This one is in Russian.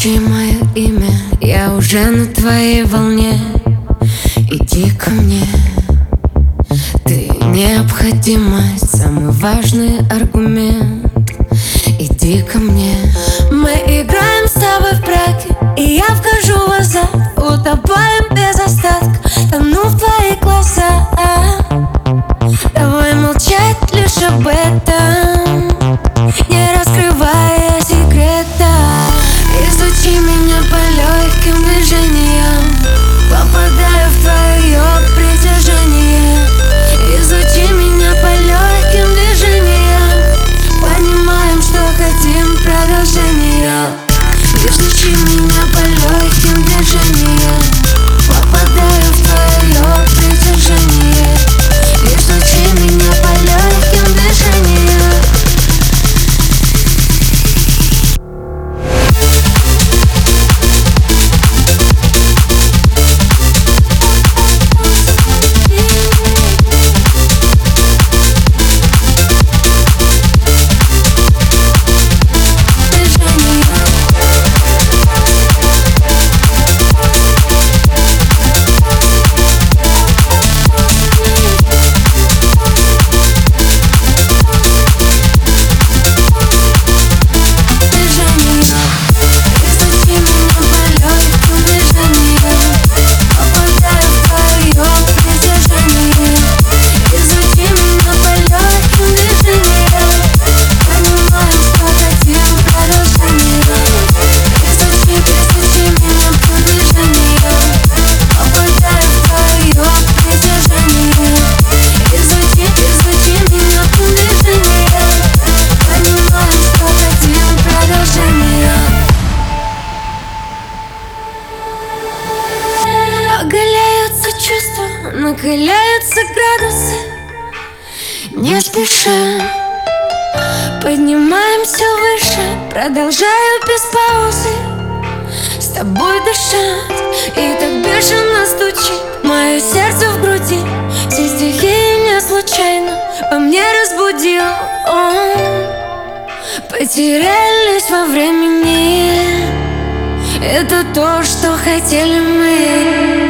Кричи мое имя, я уже на твоей волне. Иди ко мне. Ты необходимость, самый важный аргумент. Иди ко мне. Мы играем с тобой в браке И я вхожу в азарт. Утопаем без накаляются градусы Не спеша. Поднимаемся выше, продолжаю без паузы С тобой дышать. И так бешено стучит Мое сердце в груди, все стихии не случайно По мне разбудил он. Потерялись во времени. Это то, что хотели мы